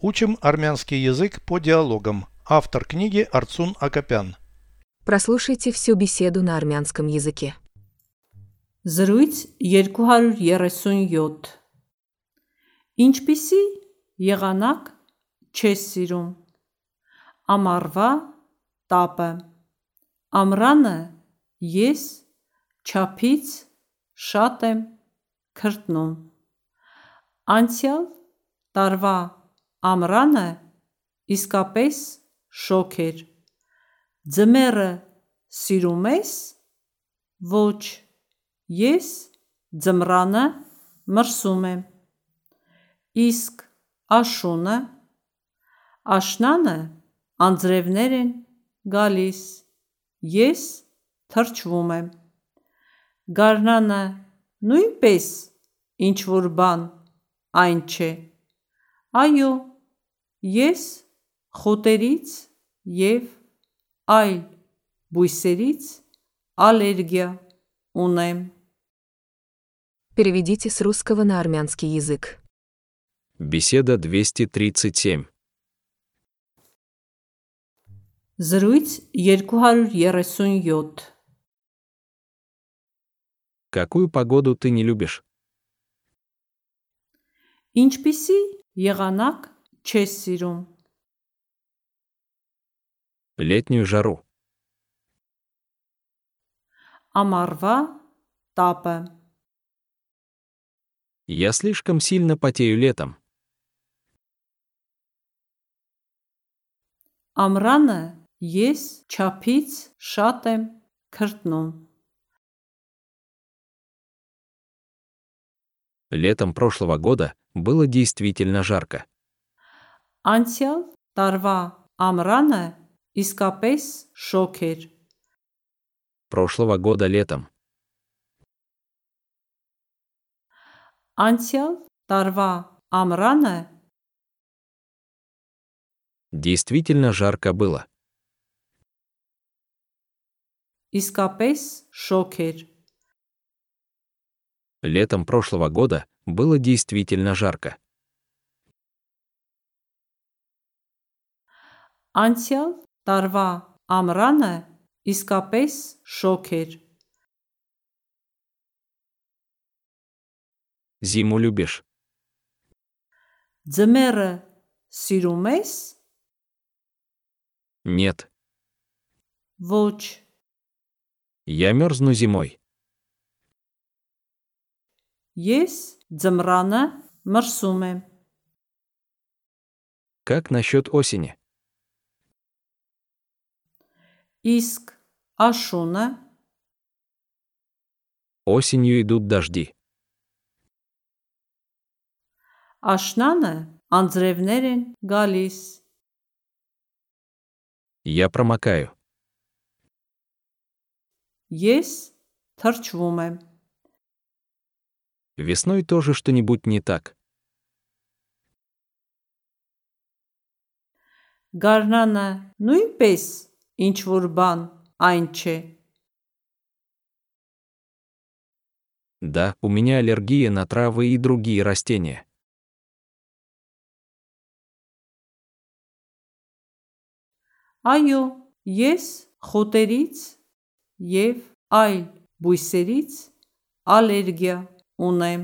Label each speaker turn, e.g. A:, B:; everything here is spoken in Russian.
A: Учим армянский язык по диалогам. Автор книги Арцун Акопян.
B: Прослушайте всю беседу на армянском языке.
C: Զրույց 237 Ինչպիսի եղանակ չես սիրում Ամառվա տապը Ամռանը ես չափից շատ եմ քրտնում Անցյալ տարվա ամռանը իսկապես շոգ էր Ձմեռը սիրում ես Ոչ Ես ձմռանը մրսում եմ Իսկ աշունը Աշնանը անձրևներ են գալիս Ես թրջվում եմ Գարնանը նույնպես ինչ-որ բան այն չէ Այո ես խոտերից և այլ բույսերից ալերգիա ունեմ
B: Переведите с русского на армянский язык.
D: Беседа 237.
C: Զրույց 237
D: Какую погоду ты не любишь?
C: Ինչպիսի եղանակ չես սիրում
D: Летнюю жару.
C: Ամառվա տապը
D: Я слишком сильно потею летом.
C: Ամռանը ես չափից շատ եմ քրտնում
D: Летом прошлого года было действительно жарко.
C: Անցյալ տարվա ամռանը իսկապես շոգ էր
D: Прошлого года летом.
C: Անցյալ տարվա ամռանը
D: Действительно жарко было.
C: իսկապես շոգ էր
D: Летом прошлого года было действительно жарко.
C: Անցյալ տարվա ամռանը իսկապես շոգ էր
D: Зиму любишь?
C: Ձմեռը սիրում ես
D: Нет.
C: Ոչ
D: Я мерзну зимой.
C: Ես ձմռանը մրսում եմ
D: Как насчет осени?
C: Իսկ աշունը
D: Осенью идут дожди.
C: աշնանը անձրևներ են գալիս
D: Я промокаю.
C: Ես թրջվում եմ
D: Весной тоже что-нибудь не так.
C: Գարնանը նույնպես ինչ որ բան այն չէ
D: Да, у меня аллергия на травы и другие растения.
C: Այո, ես խոտերից և այլ բույսերից ալերգիա ունեմ